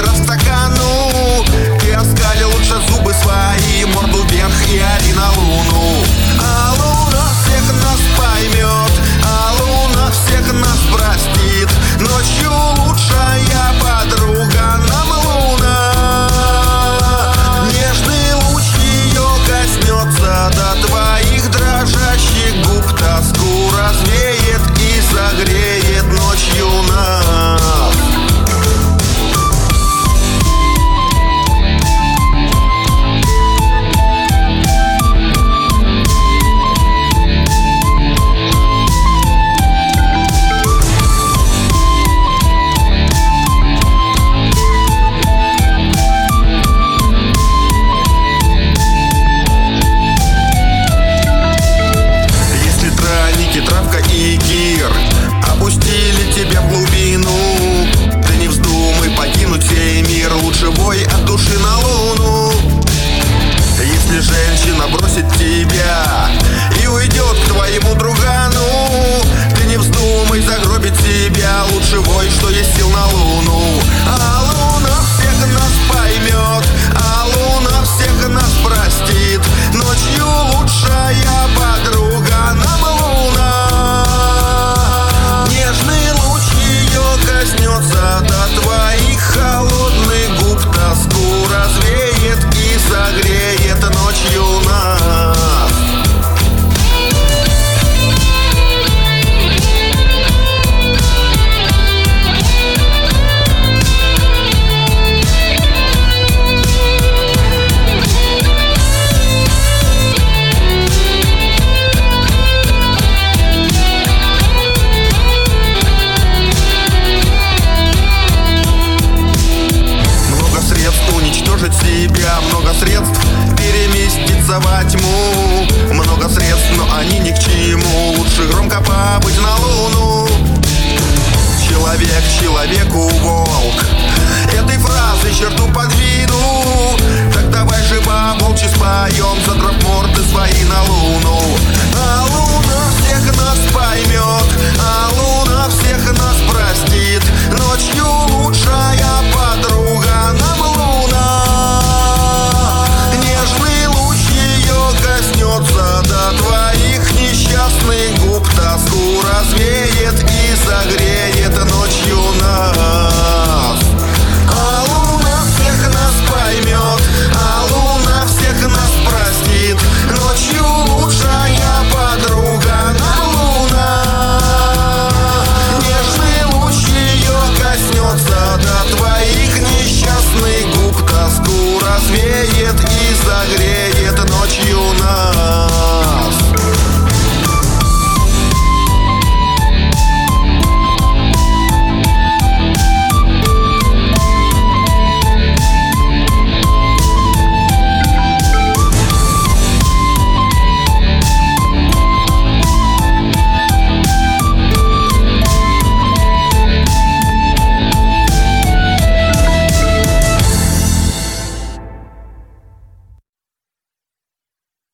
Rasta